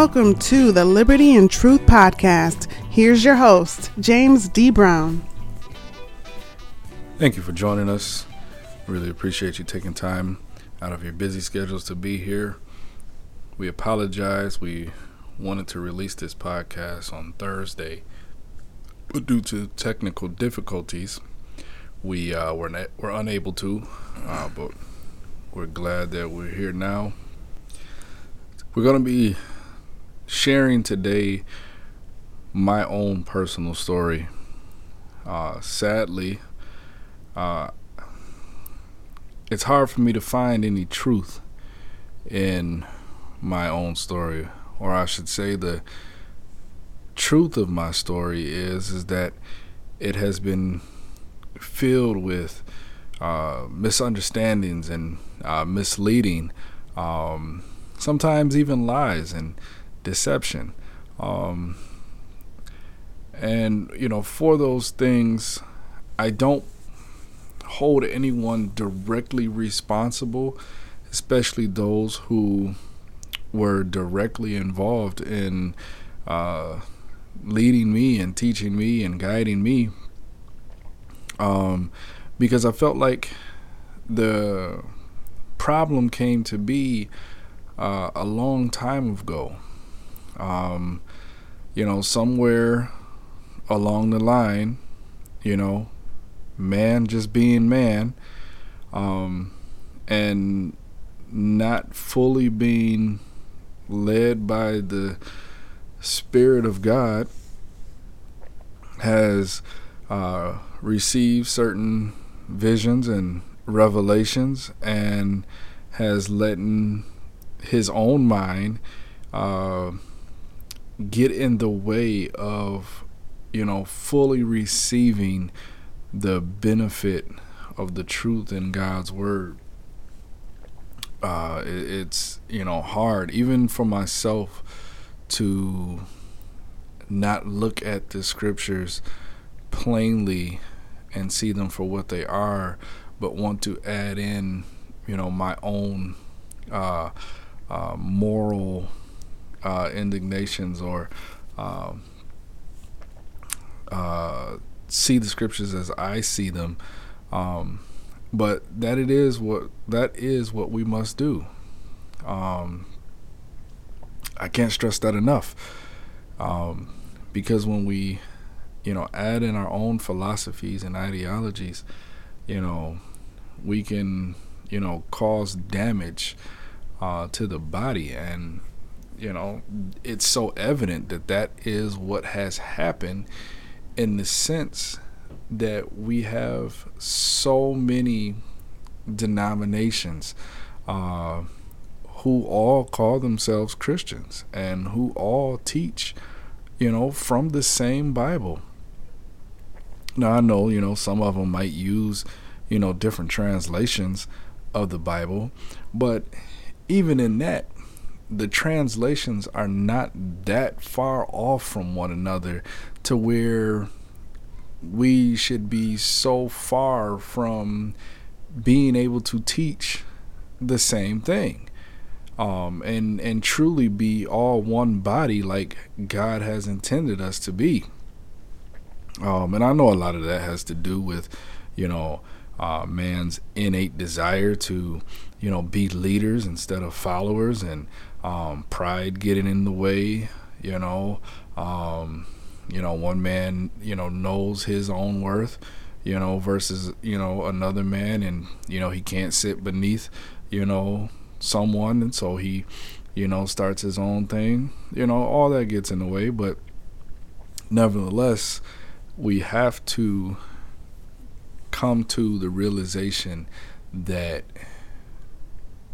Welcome to the Liberty and Truth Podcast. Here's your host, James D. Brown. Thank you for joining us. Really appreciate you taking time out of your busy schedules to be here. We apologize. We wanted to release this podcast on Thursday, but due to technical difficulties, we uh, were, na- were unable to. Uh, but we're glad that we're here now. We're going to be sharing today my own personal story. Uh, sadly, uh, it's hard for me to find any truth in my own story, or I should say, the truth of my story is is that it has been filled with uh, misunderstandings and uh, misleading, um, sometimes even lies and deception. Um, and you know, for those things, I don't hold anyone directly responsible, especially those who were directly involved in uh, leading me and teaching me and guiding me. Um, because I felt like the problem came to be uh, a long time ago. Um, you know, somewhere along the line, you know, man just being man, um, and not fully being led by the Spirit of God has uh, received certain visions and revelations and has let his own mind uh, get in the way of you know fully receiving the benefit of the truth in God's word. Uh, it, it's you know hard even for myself to not look at the scriptures plainly and see them for what they are, but want to add in you know my own uh, uh, moral uh, indignations or um, uh, see the scriptures as I see them. Um, but that it is what that is what we must do. Um, I can't stress that enough, um, because when we, you know, add in our own philosophies and ideologies, you know, we can, you know, cause damage uh, to the body, and you know, it's so evident that that is what has happened in the sense that we have so many denominations uh, who all call themselves Christians and who all teach, you know, from the same Bible. Now, I know, you know, some of them might use, you know, different translations of the Bible, but even in that, the translations are not that far off from one another to where we should be so far from being able to teach the same thing um, and and truly be all one body like God has intended us to be. Um, and I know a lot of that has to do with, you know, uh, man's innate desire to, you know, be leaders instead of followers, and um, pride getting in the way. You know, um, you know, one man, you know, knows his own worth, you know, versus you know another man, and you know he can't sit beneath, you know, someone, and so he, you know, starts his own thing. You know, all that gets in the way, but nevertheless, we have to come to the realization that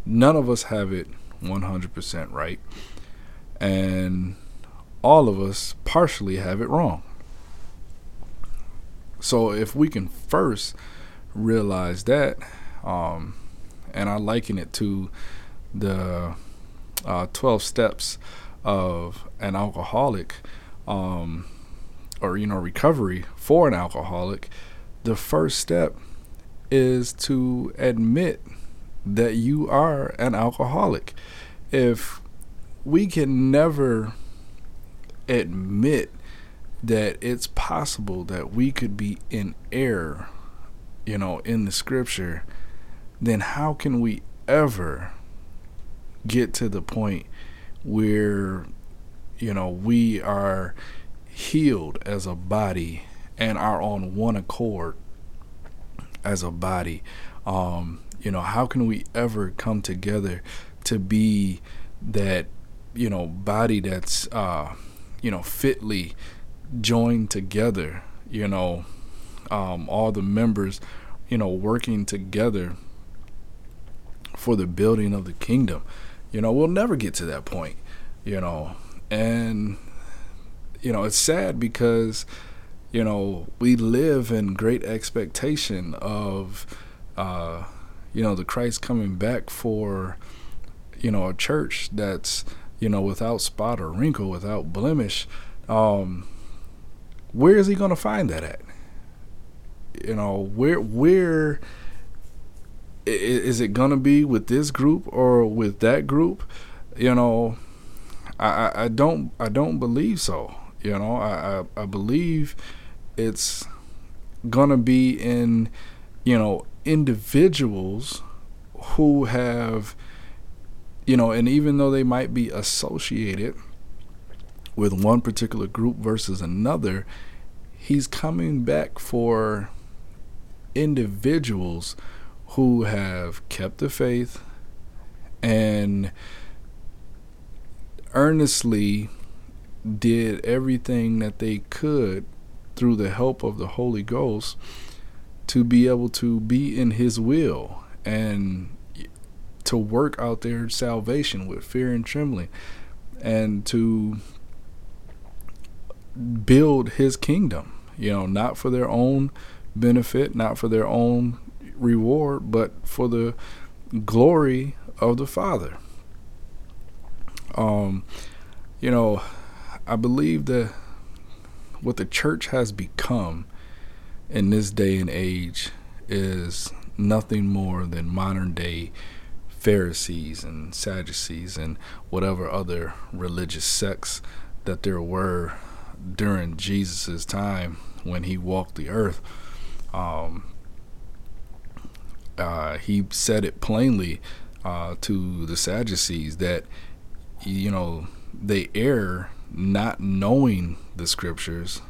none of us have it 100% right. And all of us partially have it wrong. So if we can first realize that, um, and I liken it to the uh, 12 steps of an alcoholic, um, or you know, recovery for an alcoholic. The first step is to admit that you are an alcoholic. If we can never admit that it's possible that we could be in error, you know, in the scripture, then how can we ever get to the point where, you know, we are healed as a body and are on one accord as a body? Um, you know, how can we ever come together to be that, you know, body that's, uh, you know, fitly joined together, you know, um, all the members, you know, working together for the building of the kingdom. You know, we'll never get to that point, you know, and, you know, it's sad because, you know, we live in great expectation of, uh, you know, the Christ coming back for, you know, a church that's, you know, without spot or wrinkle, without blemish, um, where is he going to find that at? You know, where where is it going to be with this group or with that group? You know, I, I don't I don't believe so. You know, I, I, I believe it's gonna be in, you know, individuals who have you know, and even though they might be associated with one particular group versus another, he's coming back for individuals who have kept the faith and earnestly did everything that they could through the help of the Holy Ghost to be able to be in his will and to work out their salvation with fear and trembling and to build his kingdom you know not for their own benefit not for their own reward but for the glory of the father. Um you know i believe that what the church has become in this day and age is nothing more than modern day Pharisees and Sadducees and whatever other religious sects that there were during Jesus' time when he walked the earth. Um, uh, he said it plainly uh, to the Sadducees that, you know, they err not knowing the scriptures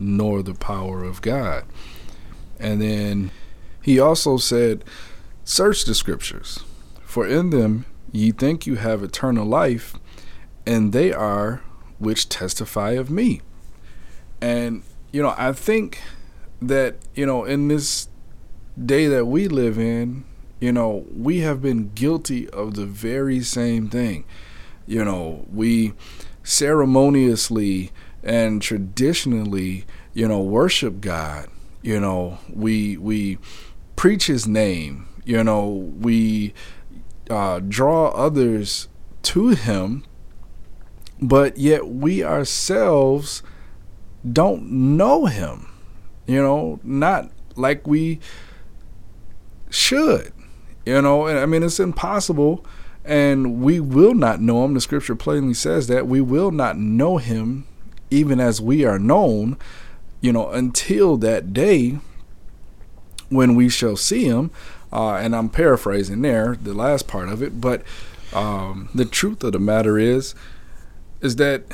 nor the power of God. And then he also said, Search the scriptures for in them ye think you have eternal life, and they are which testify of me. And, you know, I think that, you know, in this day that we live in, you know, we have been guilty of the very same thing. You know, we ceremoniously and traditionally, you know, worship God. You know, we we preach his name. You know, we uh, draw others to Him, but yet we ourselves don't know Him. You know, not like we should. You know, and I mean, it's impossible, and we will not know Him. The scripture plainly says that we will not know Him even as we are known, you know, until that day when we shall see Him. Uh, and I'm paraphrasing there, the last part of it, but um, the truth of the matter is, is that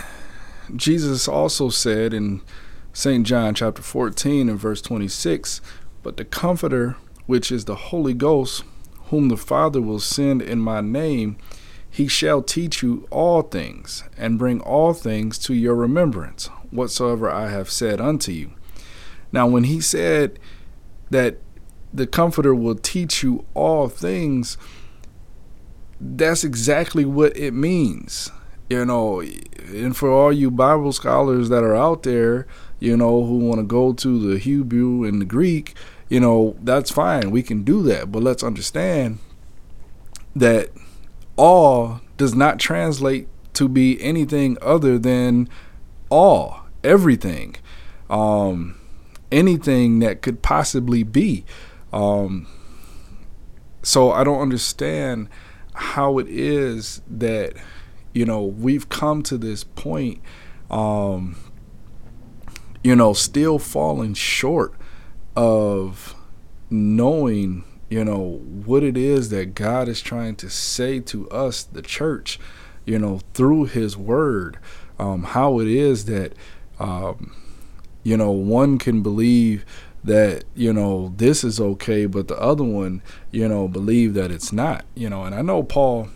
Jesus also said in St. John chapter 14 and verse 26, but the Comforter, which is the Holy Ghost, whom the Father will send in my name, he shall teach you all things, and bring all things to your remembrance, whatsoever I have said unto you. Now, when he said that the Comforter will teach you all things, that's exactly what it means. You know, and for all you Bible scholars that are out there, you know, who want to go to the Hebrew and the Greek, you know, that's fine. We can do that. But let's understand that all does not translate to be anything other than all, everything, um, anything that could possibly be. Um, so I don't understand how it is that you know, we've come to this point, um, you know, still falling short of knowing, you know, what it is that God is trying to say to us, the church, you know, through His Word, um, how it is that, um, you know, one can believe that you know this is okay but the other one you know believe that it's not you know. And i know paul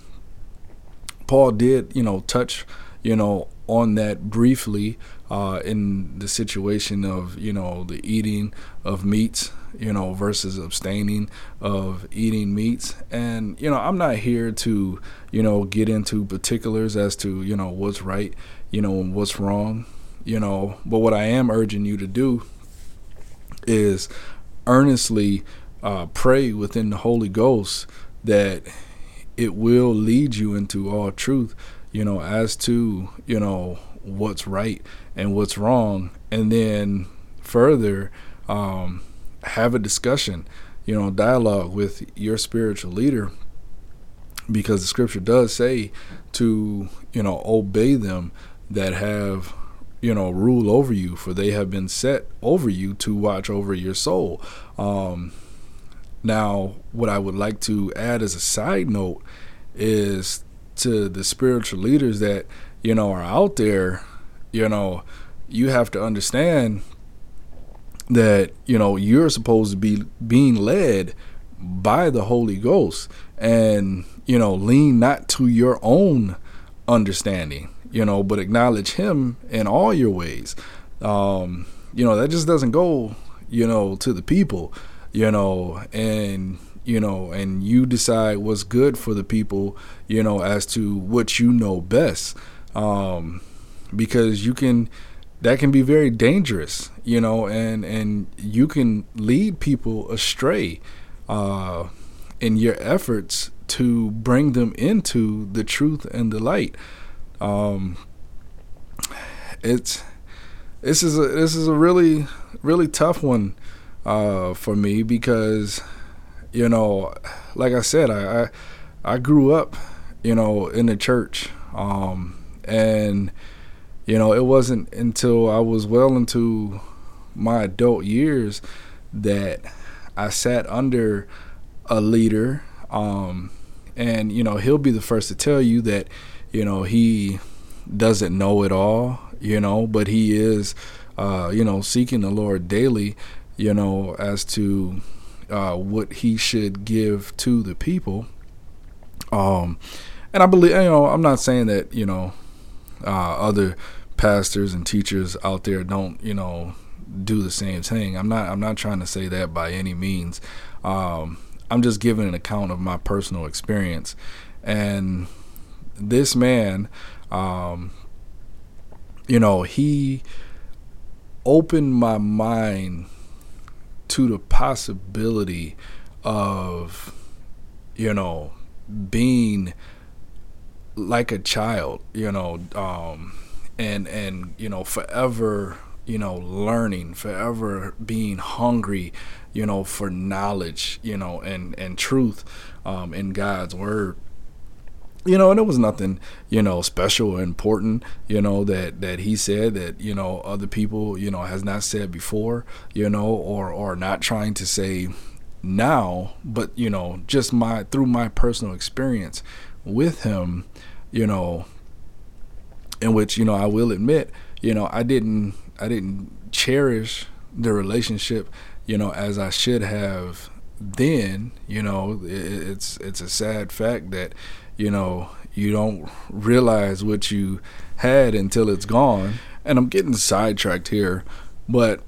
paul did you know touch you know on that briefly uh, in the situation of you know the eating of meats you know versus abstaining of eating meats. And you know i'm not here to you know get into particulars as to you know what's right you know and what's wrong you know. But what i am urging you to do is earnestly uh, pray within the Holy Ghost that it will lead you into all truth, you know, as to, you know, what's right and what's wrong. And then further, um, have a discussion, you know, dialogue with your spiritual leader because the scripture does say to, you know, obey them that have you know, rule over you, for they have been set over you to watch over your soul. Um, now, what I would like to add as a side note is to the spiritual leaders that, you know, are out there, you know, you have to understand that, you know, you're supposed to be being led by the Holy Ghost and, you know, lean not to your own understanding you know, but acknowledge Him in all your ways. Um, you know, that just doesn't go, you know, to the people, you know, and you know, and you decide what's good for the people, you know, as to what you know best, um, because you can. That can be very dangerous, you know, and and you can lead people astray uh, in your efforts to bring them into the truth and the light. Um, it's this is a this is a really really tough one uh, for me because you know, like I said, I I, I grew up, you know, in the church, um, and you know, it wasn't until I was well into my adult years that I sat under a leader, um, and you know, he'll be the first to tell you that you know, he doesn't know it all, you know, but he is, uh, you know, seeking the Lord daily, you know, as to uh, what he should give to the people. Um, and I believe, you know, I'm not saying that, you know, uh, other pastors and teachers out there don't, you know, do the same thing. I'm not, I'm not trying to say that by any means. Um, I'm just giving an account of my personal experience. And this man, um, you know, he opened my mind to the possibility of, you know, being like a child, you know, um, and and you know, forever, you know, learning, forever being hungry, you know, for knowledge, you know, and and truth um, in God's word you know, and it was nothing, you know, special or important, you know, that that he said that you know other people, you know, has not said before, you know, or or not trying to say now, but you know, just my through my personal experience with him, you know, in which you know I will admit, you know, I didn't I didn't cherish the relationship, you know, as I should have then, you know, it, it's it's a sad fact that you know, you don't realize what you had until it's gone. And I'm getting sidetracked here, but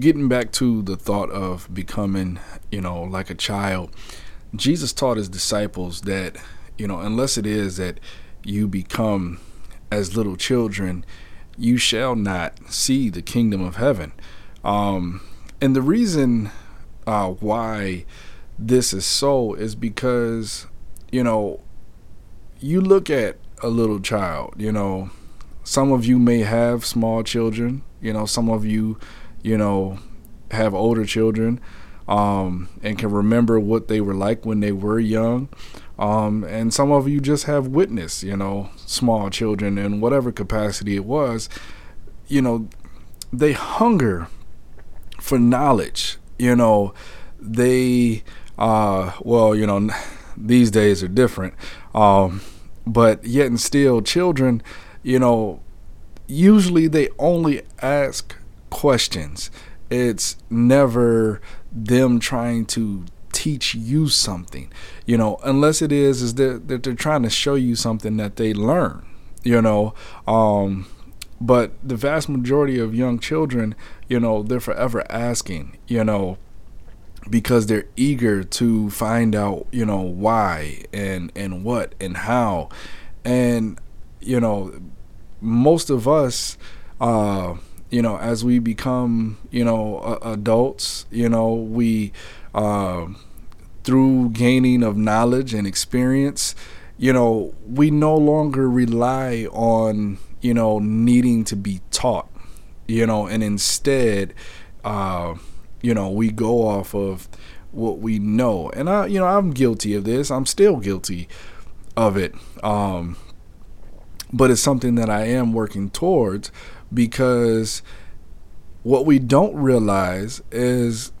getting back to the thought of becoming, you know, like a child, Jesus taught his disciples that, you know, unless it is that you become as little children, you shall not see the kingdom of heaven. Um, and the reason uh, why this is so is because, you know, you look at a little child, you know, some of you may have small children, you know, some of you, you know, have older children um, and can remember what they were like when they were young. Um, and some of you just have witnessed, you know, small children in whatever capacity it was, you know, they hunger for knowledge. You know, they, uh, well, you know, these days are different. Um, but yet and still, children, you know, usually they only ask questions. It's never them trying to teach you something, you know, unless it is is that, they're trying to show you something that they learn, you know. Um, but the vast majority of young children, you know, they're forever asking, you know, because they're eager to find out, you know, why and and what and how, and you know, most of us, uh, you know, as we become, you know, uh, adults, you know, we, uh, through gaining of knowledge and experience, you know, we no longer rely on, you know, needing to be taught, you know, and instead, uh, you know, we go off of what we know. And I, you know, I'm guilty of this. I'm still guilty of it. Um, but it's something that I am working towards because what we don't realize is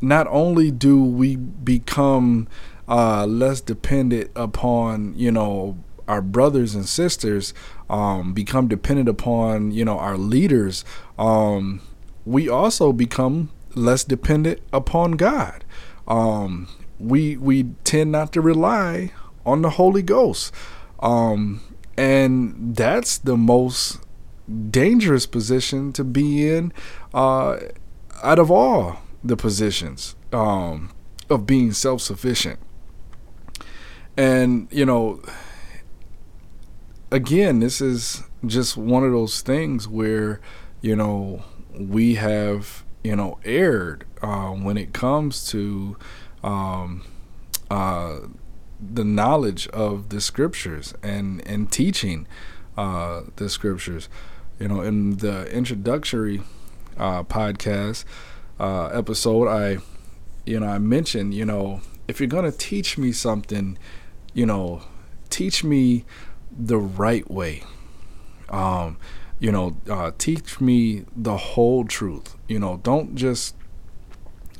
not only do we become uh, less dependent upon you know our brothers and sisters um, become dependent upon you know our leaders um, we also become less dependent upon god. Um, we we tend not to rely on the holy ghost. Um, and that's the most dangerous position to be in uh, out of all the positions um, of being self sufficient. And, you know, again, this is just one of those things where, you know, we have, you know, erred uh, when it comes to um, uh, the knowledge of the scriptures and and teaching uh, the scriptures. You know, in the introductory uh, podcast uh, episode, I you know I mentioned you know if you're gonna teach me something, you know, teach me the right way. Um, you know, uh, teach me the whole truth. You know, don't just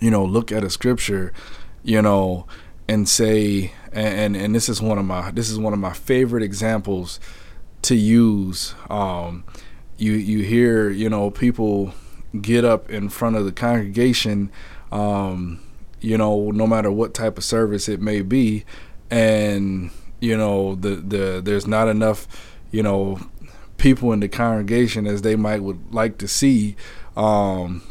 you know look at a scripture, you know, and say and and this is one of my this is one of my favorite examples to use. Um, you you hear you know people get up in front of the congregation, um, you know, no matter what type of service it may be, and you know the the there's not enough, you know, people in the congregation as they might would like to see. Um,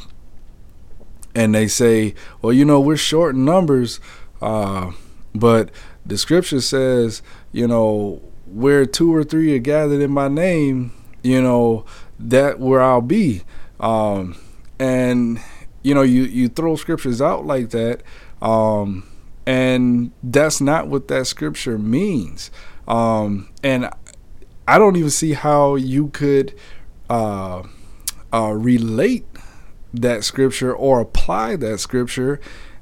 and they say, well, you know, we're short in numbers. Uh, but the scripture says, you know, where two or three are gathered in my name, you know, that where I'll be. Um, and you know, you you throw scriptures out like that, um, and that's not what that scripture means. Um, and I don't even see how you could uh, uh, relate that scripture or apply that scripture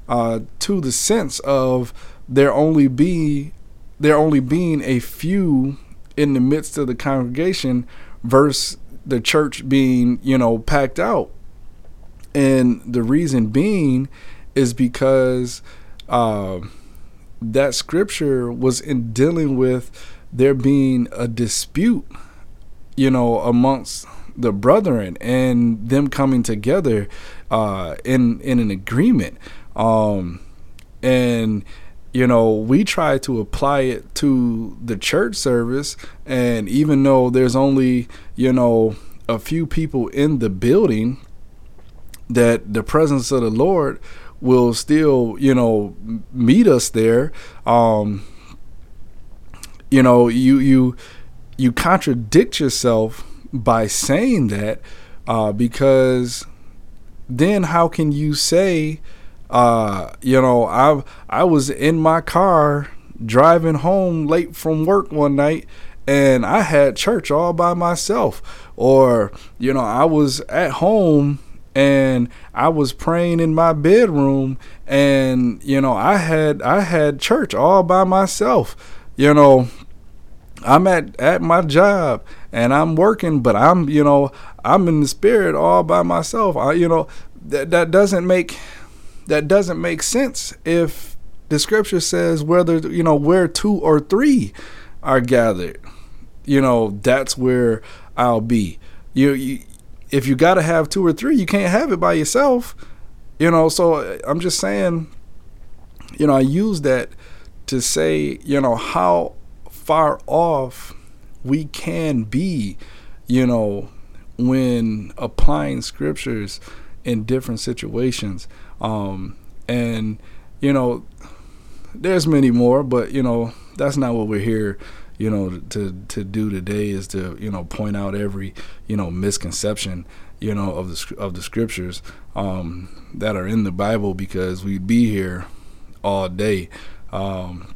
uh, to the sense of there only be there only being a few in the midst of the congregation versus the church being you know packed out. And the reason being is because uh, that scripture was in dealing with there being a dispute you know amongst the brethren and them coming together uh, in in an agreement. Um, and you know, we try to apply it to the church service, and even though there's only, you know, a few people in the building, that the presence of the Lord will still, you know, meet us there. Um, you know, you you you contradict yourself by saying that, uh, because then how can you say? Uh, you know, I I was in my car driving home late from work one night and I had church all by myself. Or you know, I was at home and I was praying in my bedroom and you know I had I had church all by myself. You know I'm at at my job and I'm working but I'm you know I'm in the spirit all by myself. I you know that that doesn't make that doesn't make sense if the scripture says whether you know where two or three are gathered you know that's where I'll be you, you if you got to have two or three, you can't have it by yourself. You know, so uh, I'm just saying, you know, I use that to say, you know, how far off we can be, you know, when applying scriptures in different situations. Um, and, you know, there's many more, but, you know, that's not what we're here you know to to do today is to you know point out every you know misconception you know of the of the scriptures um, that are in the Bible because we'd be here all day. Um,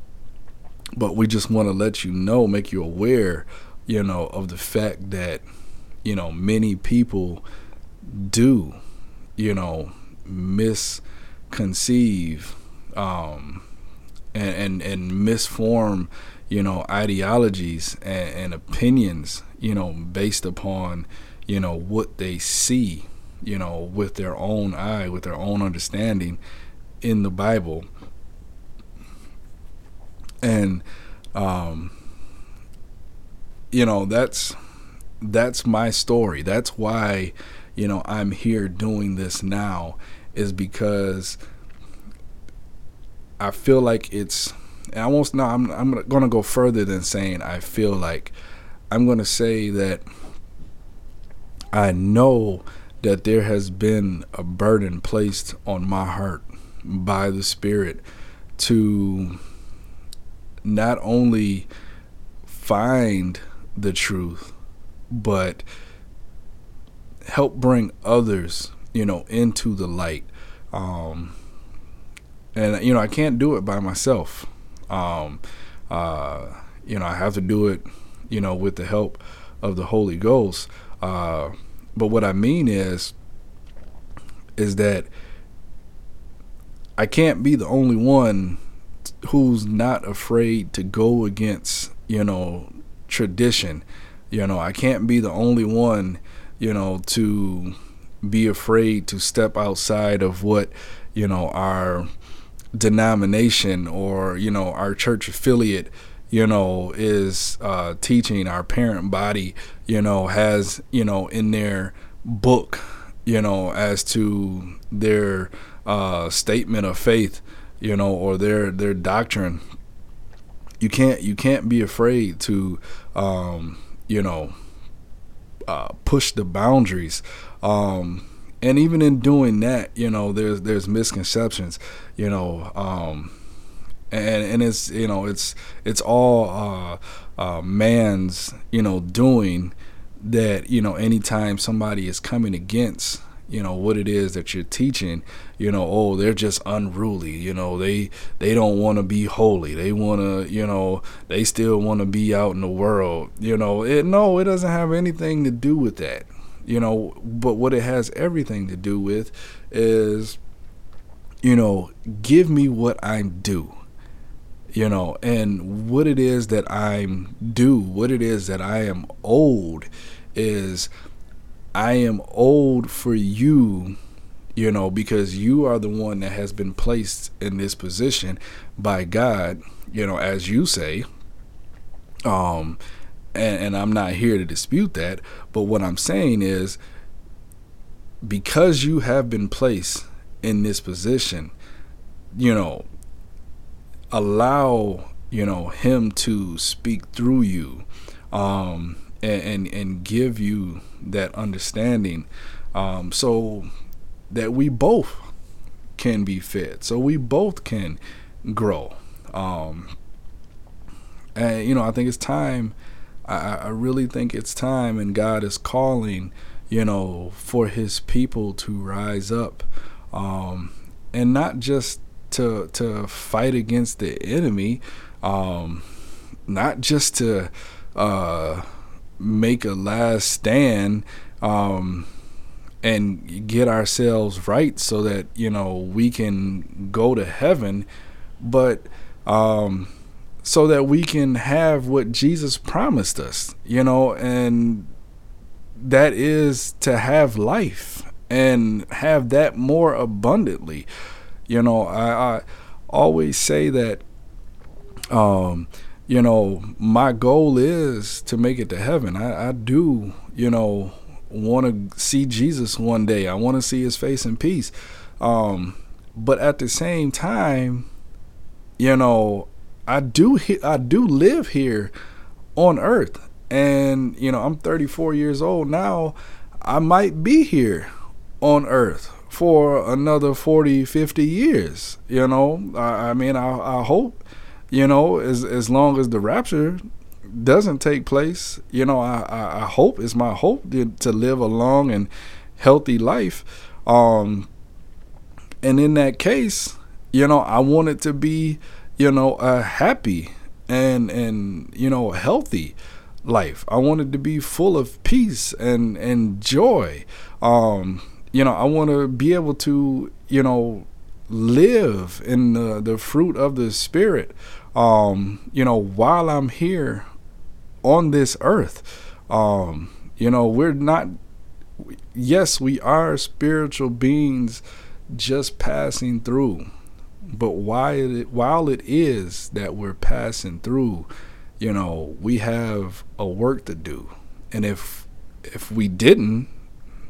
but we just want to let you know, make you aware, you know, of the fact that you know many people do, you know, misconceive um, and and and misform you know, ideologies and, and opinions, you know, based upon, you know, what they see, you know, with their own eye, with their own understanding in the Bible. And um you know, that's that's my story. That's why, you know, I'm here doing this now is because I feel like it's and I won't. No, I'm I'm going to go further than saying I feel like. I'm going to say that I know that there has been a burden placed on my heart by the Spirit to not only find the truth, but help bring others, you know, into the light. Um, and you know, I can't do it by myself. Um, uh, you know, I have to do it, you know, with the help of the Holy Ghost. Uh, but what I mean is, is that I can't be the only one who's not afraid to go against, you know, tradition. You know, I can't be the only one, you know, to be afraid to step outside of what, you know, our denomination or you know our church affiliate you know is uh, teaching. Our parent body you know has you know in their book you know as to their uh, statement of faith you know or their their doctrine. You can't you can't be afraid to um, you know uh, push the boundaries. Um, and even in doing that, you know, there's there's misconceptions, you know, um, and and it's you know it's it's all uh, uh, man's you know doing that you know anytime somebody is coming against you know what it is that you're teaching you know oh they're just unruly you know they they don't want to be holy they want to you know they still want to be out in the world you know it no it doesn't have anything to do with that you know but what it has everything to do with is you know give me what i'm due you know and what it is that i'm due what it is that i am owed is i am old for you you know because you are the one that has been placed in this position by god you know as you say um and, and I'm not here to dispute that. But what I'm saying is, because you have been placed in this position, you know, allow you know him to speak through you, um, and, and and give you that understanding, um, so that we both can be fed, so we both can grow. Um, and you know, I think it's time I, I really think it's time, and God is calling, you know, for His people to rise up, um, and not just to to fight against the enemy, um, not just to uh, make a last stand. Um, and get ourselves right so that you know we can go to heaven but um so that we can have what Jesus promised us you know and that is to have life and have that more abundantly you know i, I always say that um you know my goal is to make it to heaven i, I do you know want to see Jesus one day. I want to see his face in peace. Um, but at the same time, you know, I do I do live here on earth. And, you know, I'm 34 years old now. I might be here on earth for another 40, 50 years. You know, I, I mean, I, I hope, you know, as, as long as the rapture doesn't take place, you know, I, I, I hope it's my hope to, to, live a long and healthy life. Um, and in that case, you know, I want it to be, you know, a happy and and you know healthy life. I want it to be full of peace and and joy. Um, you know, I want to be able to, you know, live in the, the fruit of the spirit um, you know, while I'm here on this earth. Um, you know, we're not, yes, we are spiritual beings just passing through. But while it, while it is that we're passing through, you know, we have a work to do. And if if we didn't,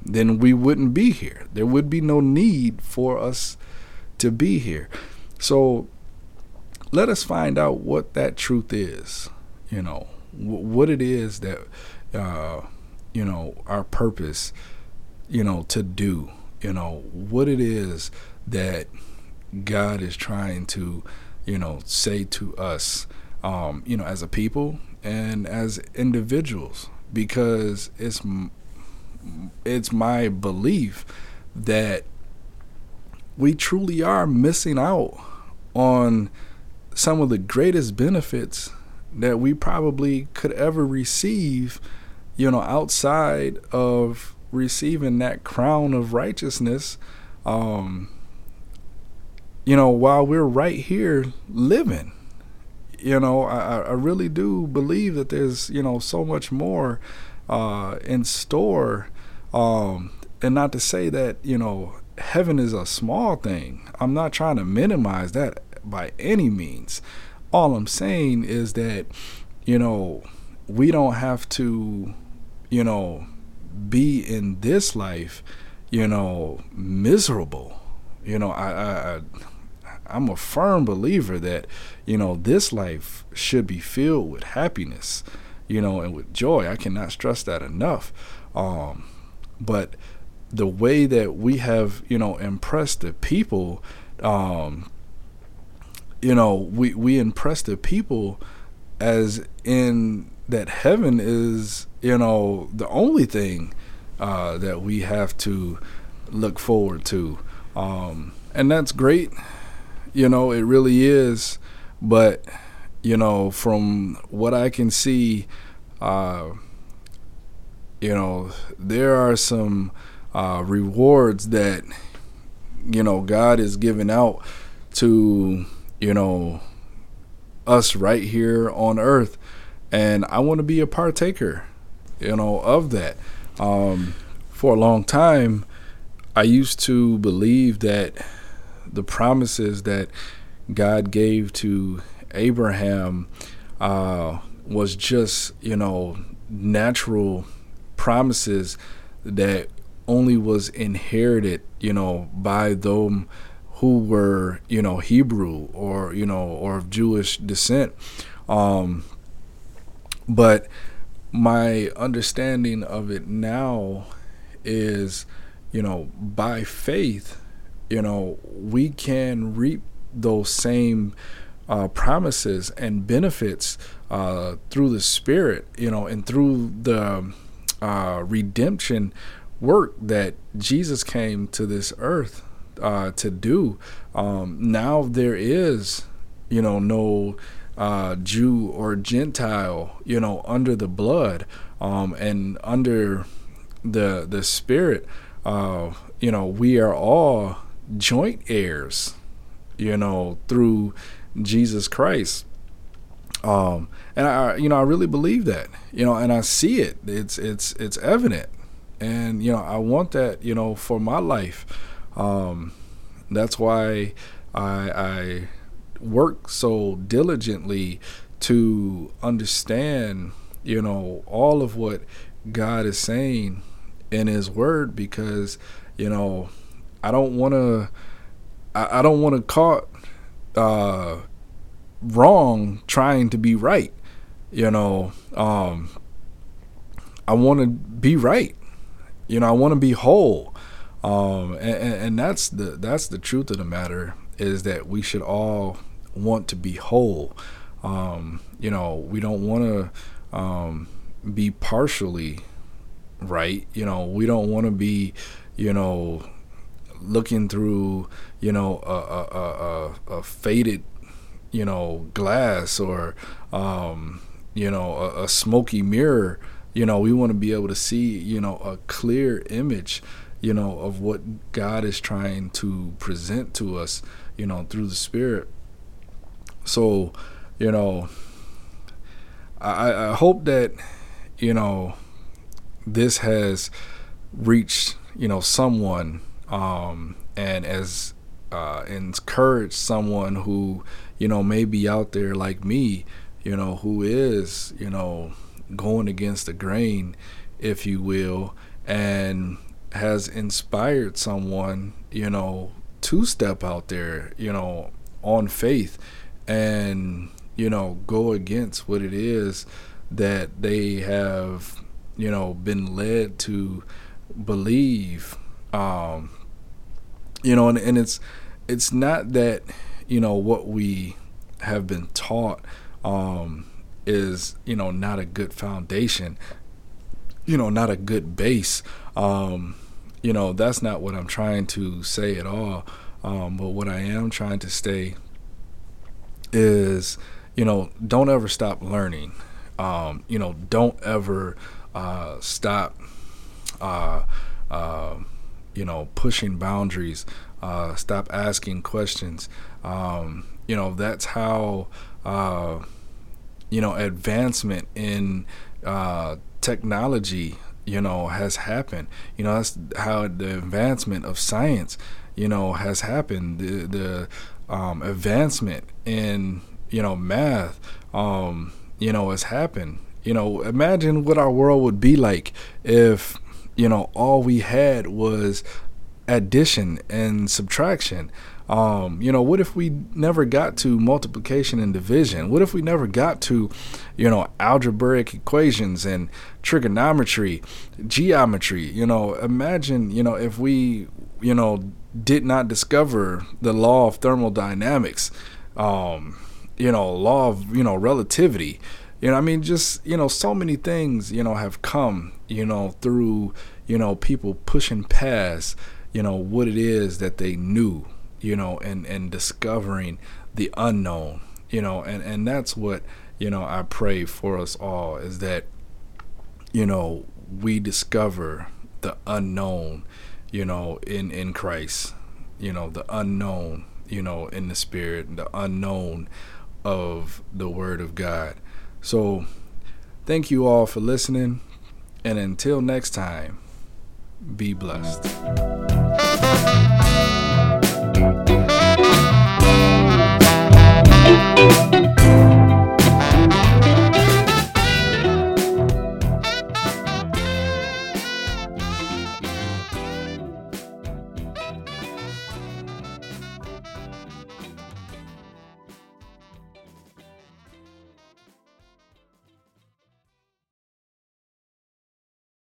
then we wouldn't be here. There would be no need for us to be here. So let us find out what that truth is, you know what it is that uh, you know our purpose you know to do you know what it is that God is trying to you know say to us um, you know as a people and as individuals. Because it's it's my belief that we truly are missing out on some of the greatest benefits that we probably could ever receive, you know, outside of receiving that crown of righteousness, um, you know, while we're right here living. You know, I, I really do believe that there's, you know, so much more uh, in store. Um, and not to say that, you know, heaven is a small thing. I'm not trying to minimize that by any means all I'm saying is that, you know, we don't have to, you know, be in this life, you know, miserable. You know, I, I, I'm a firm believer that, you know, this life should be filled with happiness, you know, and with joy. I cannot stress that enough. Um, but the way that we have, you know, impressed the people, um, you know, we we impress the people as in that heaven is, you know, the only thing uh, that we have to look forward to, um, and that's great. You know, it really is. But you know, from what I can see, uh, you know, there are some uh, rewards that you know God is giving out to you know, us right here on earth. And I want to be a partaker, you know, of that. Um, for a long time, I used to believe that the promises that God gave to Abraham uh, was just, you know, natural promises that only was inherited, you know, by them who were you know Hebrew or you know or of Jewish descent. Um, but my understanding of it now is, you know, by faith, you know, we can reap those same uh, promises and benefits uh, through the Spirit, you know, and through the uh, redemption work that Jesus came to this earth uh, to do. Um, now there is, you know, no uh, Jew or Gentile, you know, under the blood um, and under the the Spirit. uh, you know, we are all joint heirs, you know, through Jesus Christ. Um, and I, you know, I really believe that, you know, and I see it. It's it's it's evident, and you know, I want that, you know, for my life. Um, that's why I, I work so diligently to understand, you know, all of what God is saying in His Word because, you know, I don't want to, I, I, don't want to caught uh, wrong trying to be right. You know, um, I want to be right. You know, I want to be whole. Um, and, and that's the that's the truth of the matter is that we should all want to be whole. Um, you know, we don't want to um, be partially right. You know, we don't want to be, you know, looking through, you know, a, a, a, a faded, you know, glass or, um, you know, a, a smoky mirror. You know, we want to be able to see, you know, a clear image, you know, of what God is trying to present to us, you know, through the Spirit. So, you know, I, I hope that, you know, this has reached, you know, someone um, and as uh, encouraged someone who, you know, may be out there like me, you know, who is, you know, going against the grain, if you will, and has inspired someone, you know, to step out there, you know, on faith and you know go against what it is that they have you know been led to believe. Um you know and, and it's it's not that you know what we have been taught um is you know not a good foundation you know not a good base. Um you know that's not what i'm trying to say at all. Um but what i am trying to say is you know don't ever stop learning. Um, you know don't ever uh, stop uh, uh, you know pushing boundaries. Uh, stop asking questions. Um, you know that's how uh, you know advancement in uh, technology you know has happened. You know that's how the advancement of science you know has happened. The the um, advancement in you know math um, you know has happened. You know imagine what our world would be like if you know all we had was addition and subtraction. Um, you know what if we never got to multiplication and division? What if we never got to you know algebraic equations and trigonometry geometry you know imagine you know if we you know did not discover the law of thermodynamics, um, you know, law of, you know, relativity. You know, I mean, just, you know, so many things, you know, have come, you know, through, you know, people pushing past, you know, what it is that they knew, you know, and, and discovering the unknown, you know, and, and that's what, you know, I pray for us all is that, you know, we discover the unknown you know, in in Christ, you know, the unknown, you know, in the spirit, the unknown of the word of God. So, thank you all for listening, and until next time, be blessed.